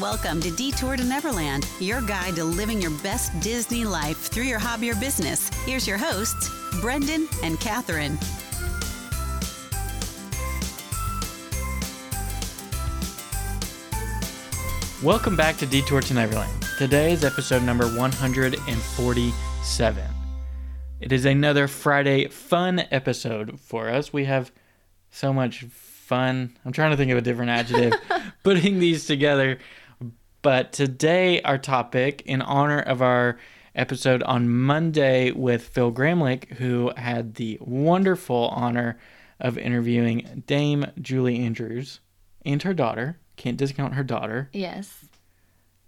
Welcome to Detour to Neverland, your guide to living your best Disney life through your hobby or business. Here's your hosts, Brendan and Catherine. Welcome back to Detour to Neverland. Today is episode number 147. It is another Friday fun episode for us. We have so much fun. I'm trying to think of a different adjective putting these together. But today, our topic, in honor of our episode on Monday with Phil Gramlich, who had the wonderful honor of interviewing Dame Julie Andrews and her daughter. Can't discount her daughter. Yes.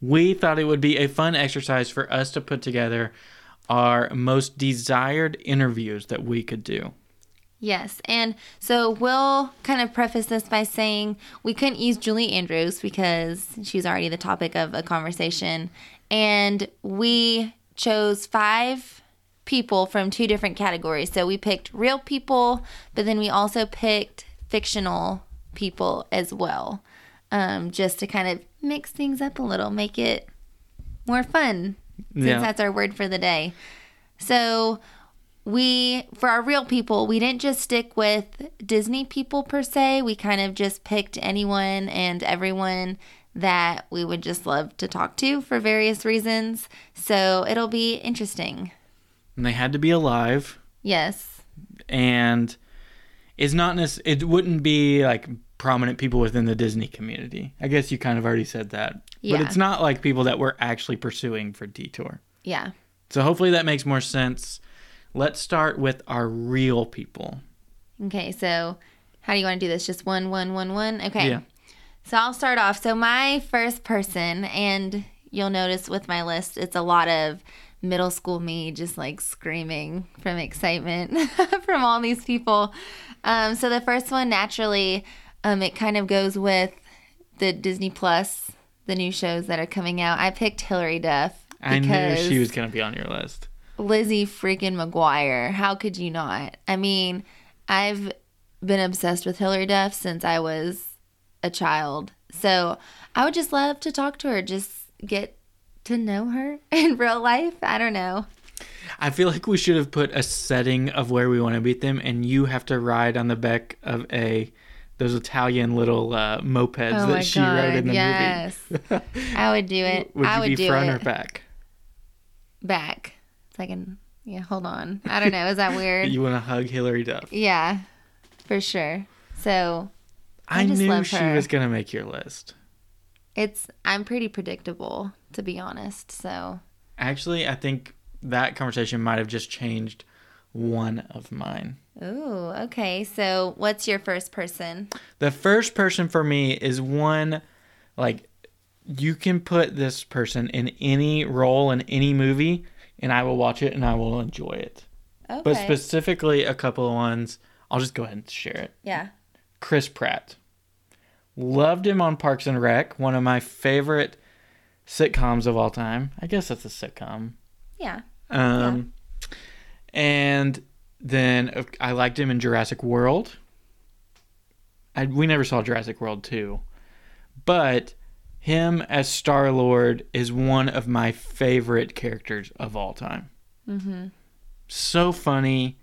We thought it would be a fun exercise for us to put together our most desired interviews that we could do. Yes. And so we'll kind of preface this by saying we couldn't use Julie Andrews because she's already the topic of a conversation. And we chose five people from two different categories. So we picked real people, but then we also picked fictional people as well, um, just to kind of mix things up a little, make it more fun, since Yeah. that's our word for the day. So we for our real people we didn't just stick with disney people per se we kind of just picked anyone and everyone that we would just love to talk to for various reasons so it'll be interesting And they had to be alive, yes and it's not nec- It wouldn't be like prominent people within the Disney community. I guess you kind of already said that, Yeah. but it's not like people that we're actually pursuing for Detour. yeah So hopefully that makes more sense. Let's start with our real people. okay so how do you want to do this just one one one one okay Yeah. So I'll start off. So my first person, and you'll notice with my list, it's a lot of middle school me just like screaming from excitement from all these people. Um, so the first one, naturally, um, it kind of goes with the Disney Plus, the new shows that are coming out. I picked Hilary Duff I knew she was going to be on your list. Lizzie freaking McGuire. How could you not? I mean, I've been obsessed with Hilary Duff since I was a child. So I would just love to talk to her, just get to know her in real life. I don't know. I feel like we should have put a setting of where we want to meet them, and you have to ride on the back of a those Italian little uh, mopeds Oh that she rode in God, the yes. movie. I would do it. would I you would be do front it. or back? Back. Second. Yeah, hold on. I don't know. Is that weird? You want to hug Hilary Duff? yeah, for sure. So I I, knew love she her. was gonna make your list. it's, I'm pretty predictable, to be honest. So Actually, I think that conversation might have just changed one of mine. Ooh, okay. So, what's your first person? The first person for me is one like you can put this person in any role in any movie and I will watch it and I will enjoy it. Okay. But specifically a couple of ones, I'll just go ahead and share it. yeah. Chris Pratt. Loved him on Parks and Rec, one of my favorite sitcoms of all time. I guess that's a sitcom. Yeah. Um, and then uh, I liked him in Jurassic World. I, we never saw Jurassic World 2, but him as Star Lord is one of my favorite characters of all time. Mm-hmm. So funny.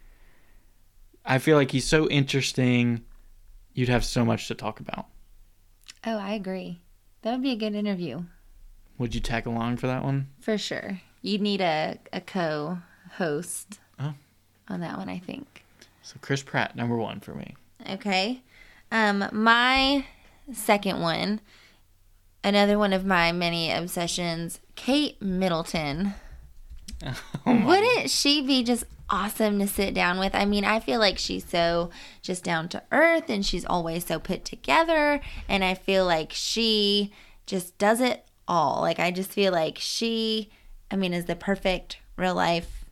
I feel like he's so interesting. You'd have so much to talk about. Oh, I agree. That would be a good interview Would you tag along for that one? for sure. You'd need a, a co host Oh. on that one, I think. So Chris Pratt, number one for me. Okay. Um, my second one, another one of my many obsessions, Kate Middleton. Oh Wouldn't she be just awesome to sit down with? I mean, I feel like she's so just down to earth and she's always so put together. And I feel like she just does it all. Like, I just feel like she, I mean, is the perfect real life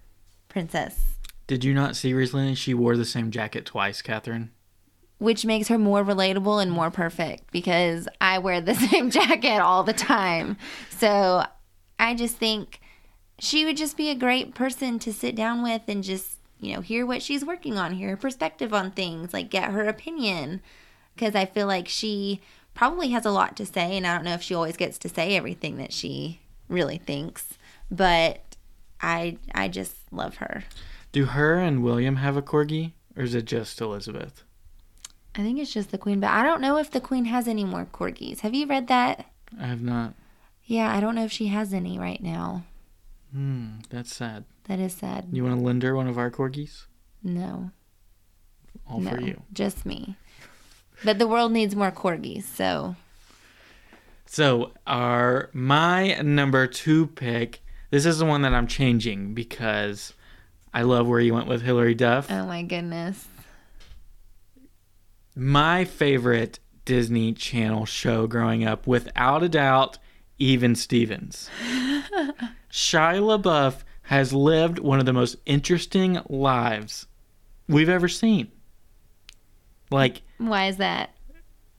princess, Did you not see recently she wore the same jacket twice, Catherine? Which makes her more relatable and more perfect because I wear the same jacket all the time. So I just think she would just be a great person to sit down with and just, you know, hear what she's working on, hear her perspective on things, like get her opinion. Because I feel like she probably has a lot to say, and I don't know if she always gets to say everything that she really thinks, but I I just love her. Do her and William have a corgi, or is it just Elizabeth? I think it's just the queen, but I don't know if the queen has any more corgis. Have you read that? I have not. Yeah, I don't know if she has any right now. Hmm, that's sad. That is sad. You want to lend her one of our corgis? No, All no, for you. just me. But the world needs more corgis, so So our my number two pick. This is the one that I'm changing because I love where you went with Hilary Duff. oh my goodness. My favorite Disney Channel show growing up, without a doubt, Even Stevens. Shia LaBeouf has lived one of the most interesting lives we've ever seen. Like, Why is that?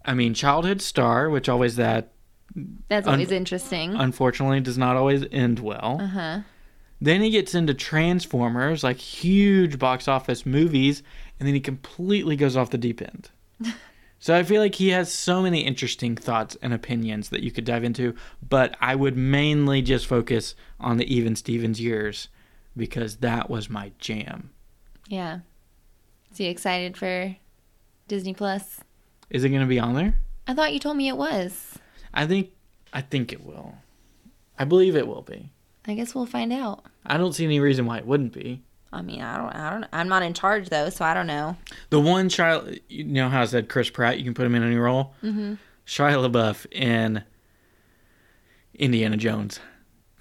I mean, childhood star, which always that That's Un- always interesting. unfortunately does not always end well. Uh huh. Then he gets into Transformers, like huge box office movies, and then he completely goes off the deep end. so I feel like he has so many interesting thoughts and opinions that you could dive into, but I would mainly just focus on the Even Stevens years because that was my jam. Yeah. So you excited for Disney Plus? Is it going to be on there? I thought you told me it was. I think I think it will. I believe it will be. I guess we'll find out. I don't see any reason why it wouldn't be. I mean, I don't, I don't, I'm not in charge though, so I don't know. The one child, you know how I said Chris Pratt, you can put him in any role? Mm-hmm. Shia LaBeouf in Indiana Jones.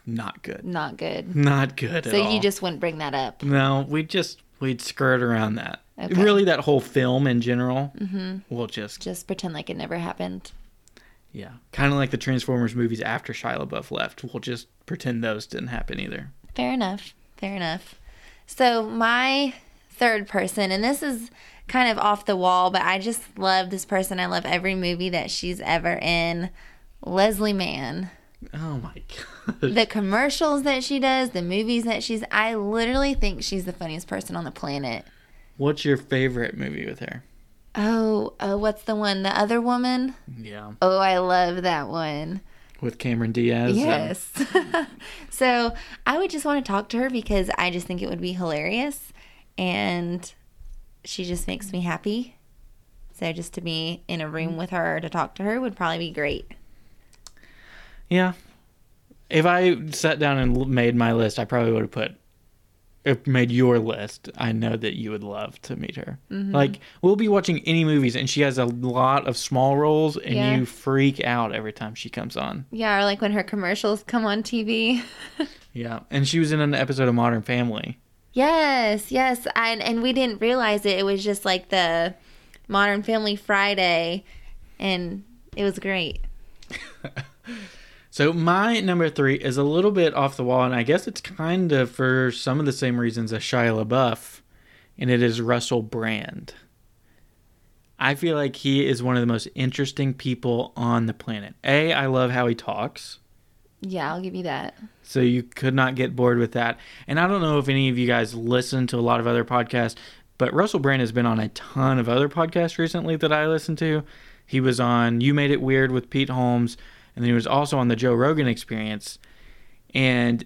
Not good. Not good. Not good at So all. you just wouldn't bring that up. No, we just, we'd skirt around that. Okay. Really, that whole film in general, mm-hmm. we'll just, Just pretend like it never happened. yeah. Kind of like the Transformers movies after Shia LaBeouf left. We'll just pretend those didn't happen either. Fair enough. Fair enough. So my third person, and this is kind of off the wall, but I just love this person. I love every movie that she's ever in. Leslie Mann. Oh my god. The commercials that she does, the movies that she's I literally think she's the funniest person on the planet. What's your favorite movie with her? Oh, uh, what's the one? The other woman? Yeah. Oh, I love that one. With Cameron Diaz. and- Yes. so I would just want to talk to her because I just think it would be hilarious. And she just makes me happy. So just to be in a room with her to talk to her would probably be great. Yeah. If I sat down and made my list, I probably would have put, made your list. I know that you would love to meet her. Mm-hmm. Like, we'll be watching any movies, and she has a lot of small roles, and Yeah. you freak out every time she comes on. Yeah, or like when her commercials come on TV. Yeah. And she was in an episode of Modern Family. yes, yes. And, and we didn't realize it. It was just like the Modern Family Friday. And it was great. So my number three is a little bit off the wall, and I guess it's kind of for some of the same reasons as Shia LaBeouf, and it is Russell Brand. I feel like he is one of the most interesting people on the planet. A, I love how he talks, Yeah, I'll give you that. so you could not get bored with that. And I don't know if any of you guys listen to a lot of other podcasts, but Russell Brand has been on a ton of other podcasts recently that I listen to. He was on You Made It Weird with Pete Holmes, and then he was also on the Joe Rogan Experience. And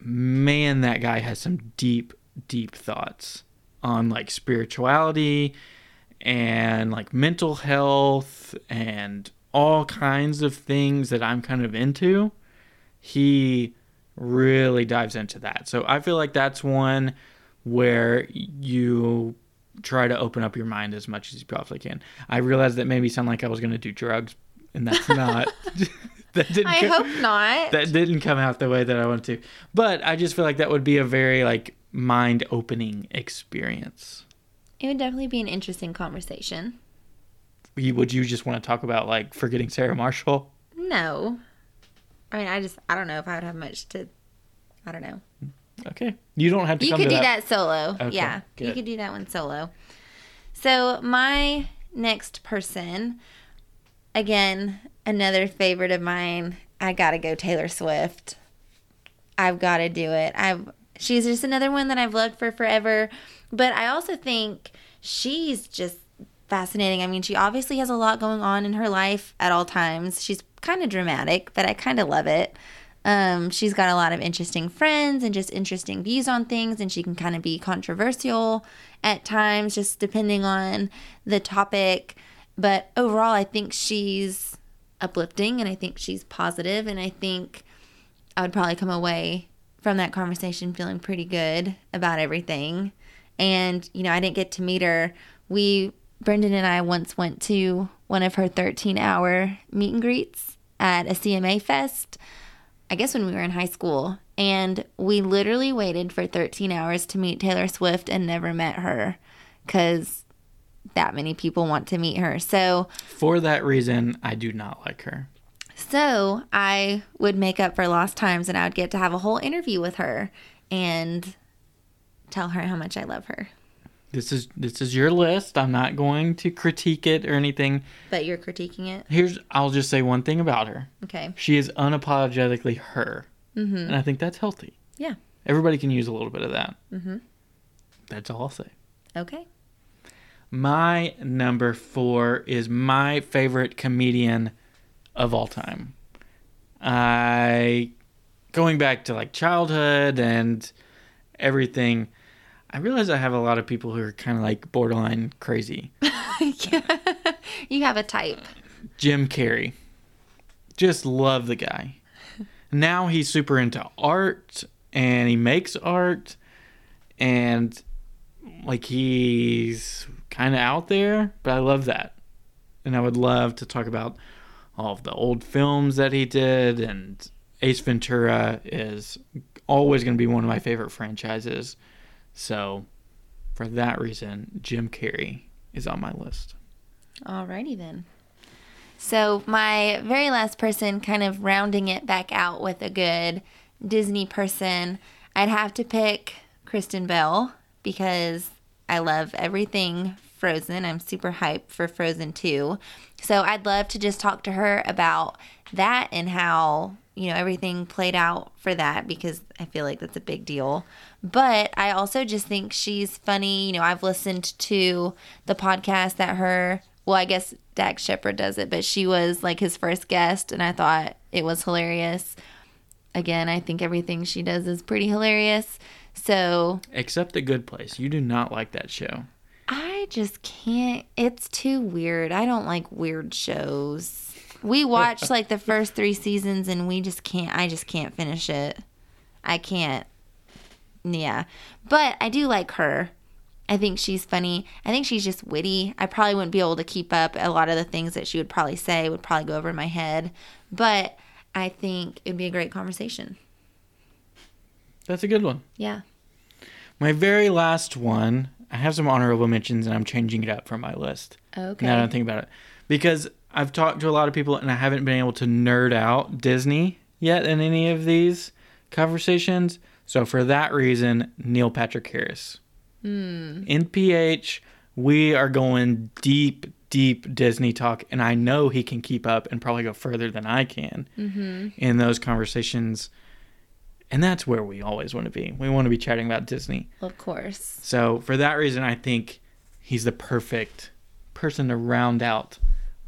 man, that guy has some deep, deep thoughts on like spirituality and like mental health and all kinds of things that I'm kind of into. He really dives into that. So I feel like that's one where you try to open up your mind as much as you possibly can. I realized that made me sound like I was going to do drugs, and that's not. that didn't. I co- hope not. that didn't come out the way that I wanted to. But I just feel like that would be a very like mind opening experience. It would definitely be an interesting conversation. You- Would you just want to talk about like forgetting Sarah Marshall? No. I mean, I just, I don't know if I would have much to, I don't know. Okay, you don't have to. You could to do that, solo. Okay, yeah. You could do that one solo. So, my next person, again, another favorite of mine, I got to go Taylor Swift. I've got to do it. I've she's just another one that I've loved for forever, but I also think she's just fascinating. I mean, she obviously has a lot going on in her life at all times. She's kind of dramatic, but I kind of love it. Um, she's got a lot of interesting friends and just interesting views on things, and she can kind of be controversial at times, just depending on the topic. But overall, I think she's uplifting and I think she's positive, and I think I would probably come away from that conversation feeling pretty good about everything. And, you know, I didn't get to meet her. We, Brendan and I once went to one of her 13 hour meet and greets at a CMA Fest, I guess when we were in high school. And we literally waited for 13 hours to meet Taylor Swift and never met her because that many people want to meet her. So, For that reason, I do not like her. so I would make up for lost times and I would get to have a whole interview with her and tell her how much I love her. This is this is your list. I'm not going to critique it or anything. But you're critiquing it? Here's I'll just say one thing about her. Okay. She is unapologetically her, mm-hmm. and I think that's healthy. Yeah. Everybody can use a little bit of that. Mm-hmm. That's all I'll say. Okay. My number four is my favorite comedian of all time. I going back to like childhood and everything. I realize I have a lot of people who are kind of like borderline crazy. You have a type. Jim Carrey. Just love the guy. Now he's super into art and he makes art and like he's kind of out there, but I love that. And I would love to talk about all of the old films that he did and Ace Ventura is always going to be one of my favorite franchises. So for that reason, Jim Carrey is on my list. Alrighty then. So my very last person, kind of rounding it back out with a good Disney person, I'd have to pick Kristen Bell because I love everything Frozen. I'm super hyped for Frozen 2. So I'd love to just talk to her about that and how, you know, everything played out for that because I feel like that's a big deal. But I also just think she's funny. You know, I've listened to the podcast that her, well, I guess Dax Shepard does it, but she was like his first guest and I thought it was hilarious. Again, I think everything she does is pretty hilarious. So Except The Good Place. You do not like that show. I just can't. It's too weird. I don't like weird shows. We watched like the first three seasons and we just can't. I just can't finish it. I can't. Yeah. But I do like her. I think she's funny. I think she's just witty. I probably wouldn't be able to keep up a lot of the things that she would probably say, would probably go over my head. But I think it'd be a great conversation. That's a good one. Yeah. My very last one, I have some honorable mentions and I'm changing it up from my list. Okay. Now I don't think about it. Because I've talked to a lot of people and I haven't been able to nerd out Disney yet in any of these conversations. So for that reason, Neil Patrick Harris. Hmm. NPH, we are going deep, deep Disney talk, and I know he can keep up and probably go further than I can mm-hmm. in those conversations. And that's where we always want to be. We want to be chatting about Disney. Of course. So for that reason, I think he's the perfect person to round out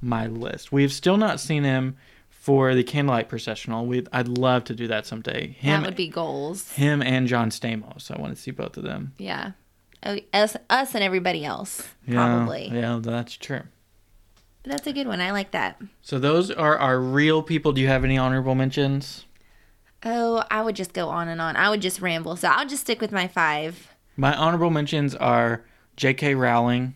my list. We've still not seen him for the Candlelight Processional. We I'd love to do that someday. Him, that would be goals. him and John Stamos. I want to see both of them. Yeah. Oh, us, us and everybody else, Yeah, probably. Yeah, that's true. But that's a good one. I like that. So those are our real people. Do you have any honorable mentions? Oh, I would just go on and on. I would just ramble. So I'll just stick with my five. My honorable mentions are J.K. Rowling.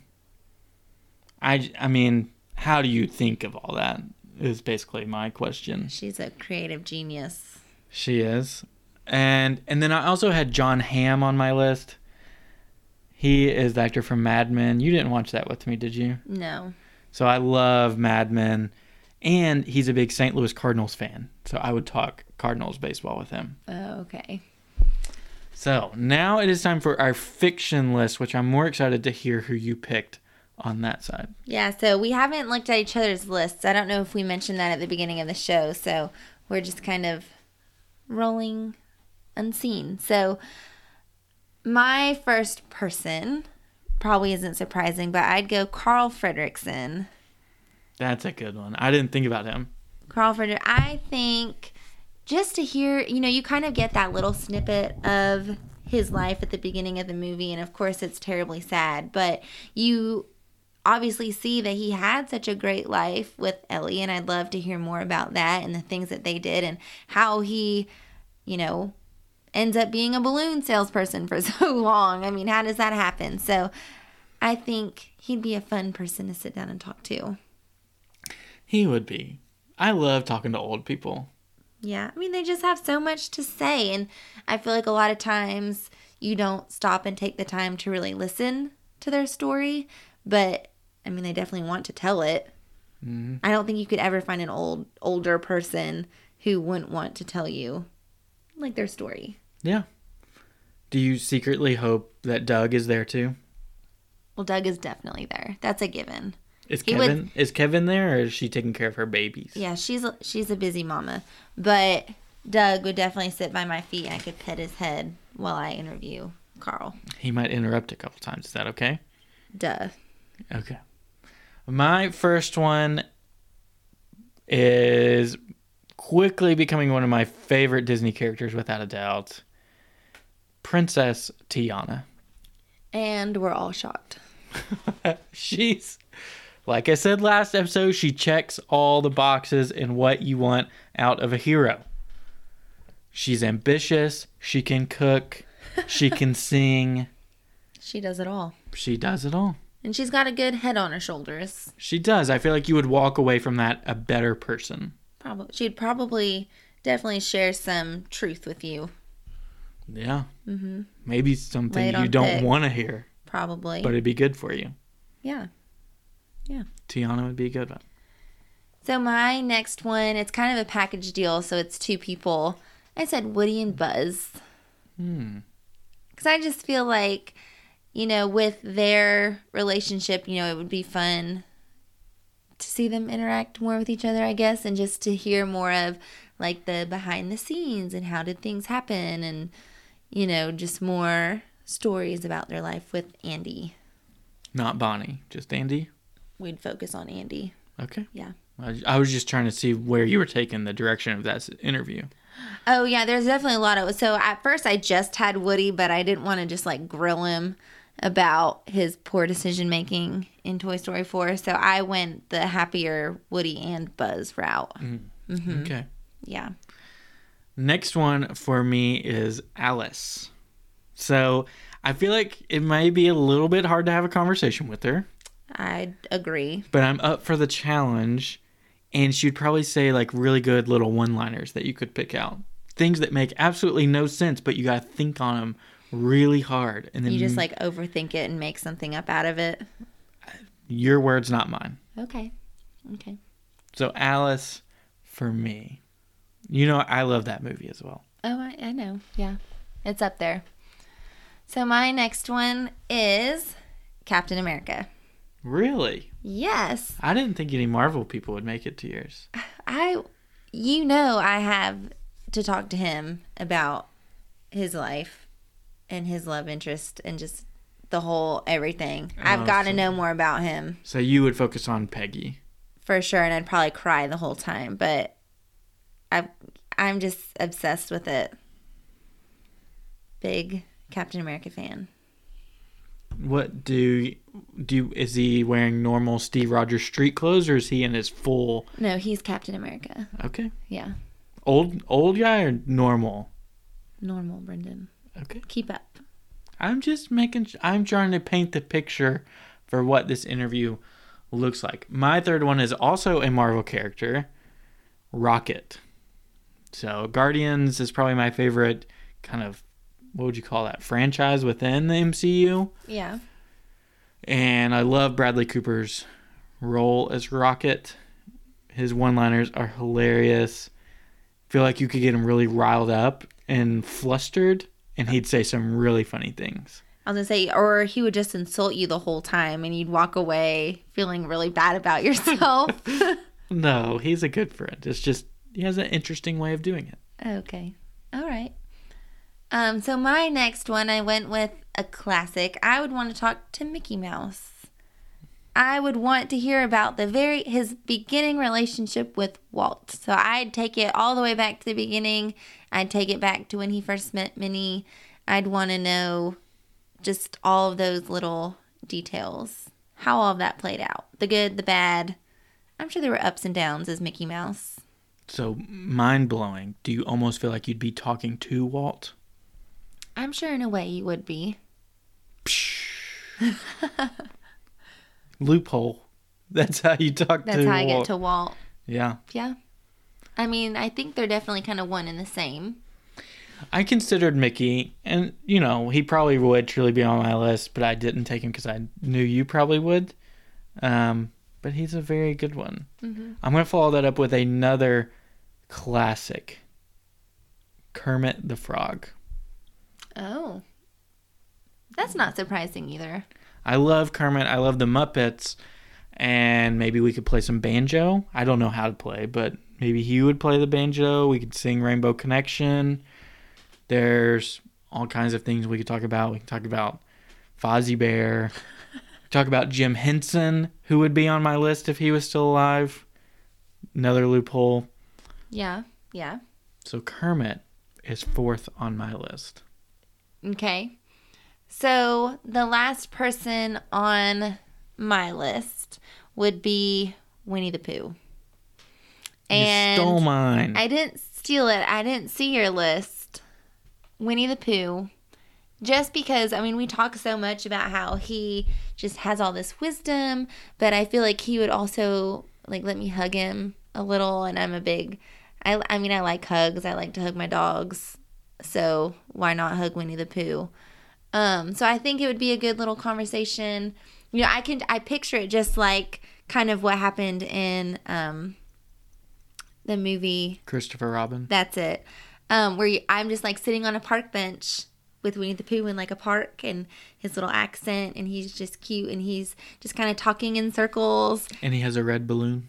I, I mean, how do you think of all that? Is basically my question. She's a creative genius. She is. And and then I also had Jon Hamm on my list. He is the actor from Mad Men. You didn't watch that with me, did you? No. So I love Mad Men. And he's a big St. Louis Cardinals fan. So I would talk Cardinals baseball with him. Oh, okay. So now it is time for our fiction list, which I'm more excited to hear who you picked on that side. Yeah, so we haven't looked at each other's lists. I don't know if we mentioned that at the beginning of the show. So we're just kind of rolling unseen. So my first person probably isn't surprising, but I'd go Carl Fredricksen. That's a good one. I didn't think about him. Carl Frederick. I think just to hear, you know, you kind of get that little snippet of his life at the beginning of the movie, and of course it's terribly sad, but you obviously see that he had such a great life with Ellie, and I'd love to hear more about that and the things that they did and how he, you know, ends up being a balloon salesperson for so long. I mean, how does that happen? So I think he'd be a fun person to sit down and talk to. He would be. I love talking to old people. Yeah, I mean, they just have so much to say. And I feel like a lot of times you don't stop and take the time to really listen to their story. But I mean, they definitely want to tell it. Mm-hmm. I don't think you could ever find an old, older person who wouldn't want to tell you like their story. Yeah. Do you secretly hope that Doug is there too? Well, Doug is definitely there. That's a given. Is he Kevin would, is Kevin there or is she taking care of her babies? Yeah, she's a, she's a busy mama. But Doug would definitely sit by my feet and I could pet his head while I interview Carl. He might interrupt a couple times. Is that okay? Duh. Okay. My first one is quickly becoming one of my favorite Disney characters without a doubt. Princess Tiana. And we're all shocked. She's like I said last episode, she checks all the boxes in what you want out of a hero. She's ambitious, she can cook, she can sing. She does it all. She does it all. And she's got a good head on her shoulders. She does. I feel like you would walk away from that a better person. Probably. She'd probably definitely share some truth with you. Yeah. Mm-hmm. Maybe something you don't want to hear. Probably. But it'd be good for you. Yeah. Yeah. Tiana would be a good one. So my next one, it's kind of a package deal, so it's two people. I said Woody and Buzz. Hmm. Because I just feel like, you know, with their relationship, you know, it would be fun to see them interact more with each other, I guess, and just to hear more of like the behind the scenes and how did things happen and, you know, just more stories about their life with Andy. Not Bonnie, just Andy? We'd focus on Andy. Okay. Yeah. I was just trying to see where you were taking the direction of that interview. Oh yeah, there's definitely a lot of so at first I just had Woody, but I didn't want to just like grill him about his poor decision making in Toy Story 4, so I went the happier Woody and Buzz route. Mm-hmm. Mm-hmm. Okay. Yeah. Next one for me is Alice. So I feel like it might be a little bit hard to have a conversation with her. I agree. But I'm up for the challenge, and she'd probably say like really good little one-liners that you could pick out, things that make absolutely no sense, but you gotta think on them really hard, and then you just like overthink it and make something up out of it. Your words, not mine. Okay. Okay. So Alice, for me, you know I love that movie as well. Oh, I, I know. Yeah, it's up there. So my next one is Captain America. Really? Yes. I didn't think any Marvel people would make it to yours. I, you know, I have to talk to him about his life and his love interest and just the whole everything. I've oh, got to know more about him. So you would focus on Peggy. For sure, and I'd probably cry the whole time, but I I'm just obsessed with it. Big Captain America fan. What do do? Is he wearing normal Steve Rogers street clothes, or is he in his full? No, he's Captain America. Okay. Yeah. Old old guy or normal? Normal, Brendan. Okay. Keep up. I'm just making. I'm trying to paint the picture for what this interview looks like. My third one is also a Marvel character, Rocket. So Guardians is probably my favorite kind of what would you call that franchise within the MCU. Yeah. And I love Bradley Cooper's role as Rocket. His one-liners are hilarious. Feel like you could get him really riled up and flustered, and he'd say some really funny things. I was gonna say, or he would just insult you the whole time, and you'd walk away feeling really bad about yourself. no, he's a good friend. It's just he has an interesting way of doing it. Okay, all right. Um, so my next one, I went with a classic. I would want to talk to Mickey Mouse. I would want to hear about the very his beginning relationship with Walt. So I'd take it all the way back to the beginning. I'd take it back to when he first met Minnie. I'd want to know just all of those little details, how all of that played out, the good, the bad. I'm sure there were ups and downs as Mickey Mouse. So mind blowing. Do you almost feel like you'd be talking to Walt? I'm sure in a way you would be. Loophole. That's how you talk That's to That's how I Walt. get to Walt. Yeah. Yeah. I mean, I think they're definitely kind of one and the same. I considered Mickey, and you know, he probably would truly be on my list, but I didn't take him because I knew you probably would. Um, but he's a very good one. I'm going to follow that up with another classic Kermit the Frog. Oh. That's not surprising either. I love Kermit. I love the Muppets. And maybe we could play some banjo. I don't know how to play, but maybe he would play the banjo. We could sing Rainbow Connection. There's all kinds of things we could talk about. We can talk about Fozzie Bear. talk about Jim Henson, who would be on my list if he was still alive. Another loophole. Yeah. Yeah. So Kermit is fourth on my list. Okay. So the last person on my list would be Winnie the Pooh. you stole mine. I didn't steal it. I didn't see your list. Winnie the Pooh. Just because, I mean, we talk so much about how he just has all this wisdom, but I feel like he would also, like, let me hug him a little. And I'm a big, I, I mean, I like hugs. I like to hug my dogs. So why not hug Winnie the Pooh? Um, so I think it would be a good little conversation. You know, I can, I picture it just like kind of what happened in, um, the movie Christopher Robin. that's it. Um, where you, I'm just like sitting on a park bench with Winnie the Pooh in like a park and his little accent, and he's just cute and he's just kind of talking in circles. And he has a red balloon.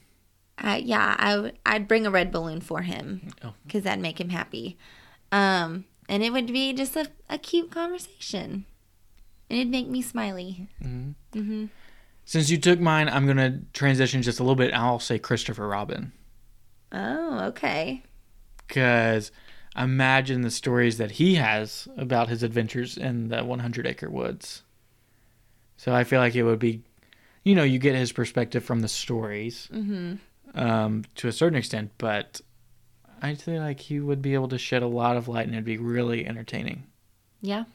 Uh, yeah, I w- I'd bring a red balloon for him Oh. because that'd make him happy. Um, and it would be just a, a cute conversation, and it'd make me smiley. Since you took mine, I'm going to transition just a little bit. I'll say Christopher Robin. Oh, okay. Because imagine the stories that he has about his adventures in the 100 acre woods. So I feel like it would be, you know, you get his perspective from the stories um, to a certain extent, but I feel like he would be able to shed a lot of light and it'd be really entertaining. Yeah,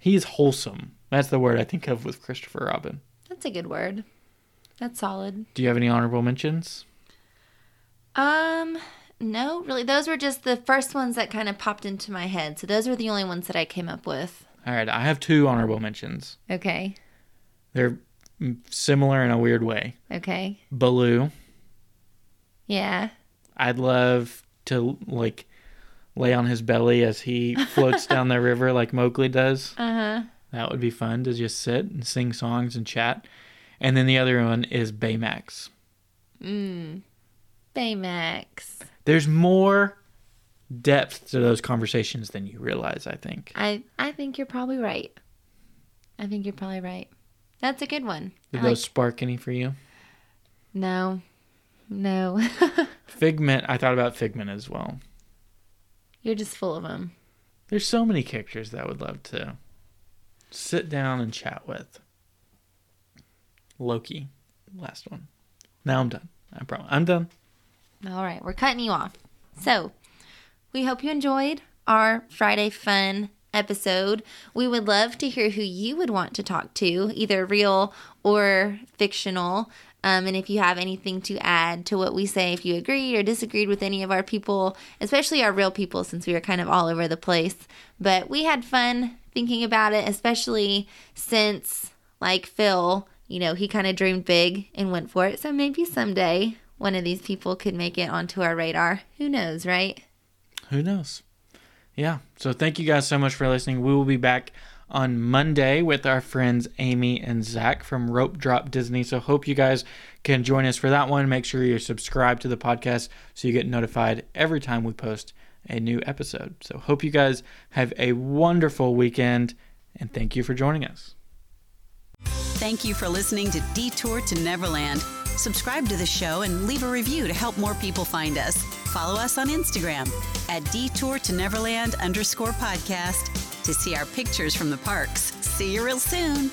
He's wholesome. That's the word I think of with Christopher Robin. that's a good word. That's solid. Do you have any honorable mentions? Um, no, really. Those were just the first ones that kind of popped into my head. So those were the only ones that I came up with. All right, I have two honorable mentions. Okay. They're similar in a weird way. Okay. Baloo. Yeah. I'd love to like lay on his belly as he floats down the river like Mowgli does. Uh huh. That would be fun to just sit and sing songs and chat. And then the other one is Baymax. Mm. Baymax. There's more depth to those conversations than you realize, I think. I I think you're probably right. I think you're probably right. That's a good one. Did I those like- spark any for you? no. No. Figment, I thought about Figment as well. you're just full of them. There's so many characters that I would love to sit down and chat with. Loki, last one. Now I'm done. I promise. I'm done. All right, we're cutting you off. So, we hope you enjoyed our Friday Fun episode. We would love to hear who you would want to talk to, either real or fictional. Um, and if you have anything to add to what we say, if you agreed or disagreed with any of our people, especially our real people, since we were kind of all over the place. But we had fun thinking about it, especially since, like Phil, you know, he kind of dreamed big and went for it. So maybe someday one of these people could make it onto our radar. Who knows, right? Who knows? Yeah. So thank you guys so much for listening. We will be back on Monday with our friends Amy and Zach from Rope Drop Disney. So hope you guys can join us for that one. Make sure you're subscribed to the podcast so you get notified every time we post a new episode. So hope you guys have a wonderful weekend and thank you for joining us. Thank you for listening to Detour to Neverland. Subscribe to the show and leave a review to help more people find us. Follow us on Instagram at Detour to Neverland underscore podcast to see our pictures from the parks. See you real soon.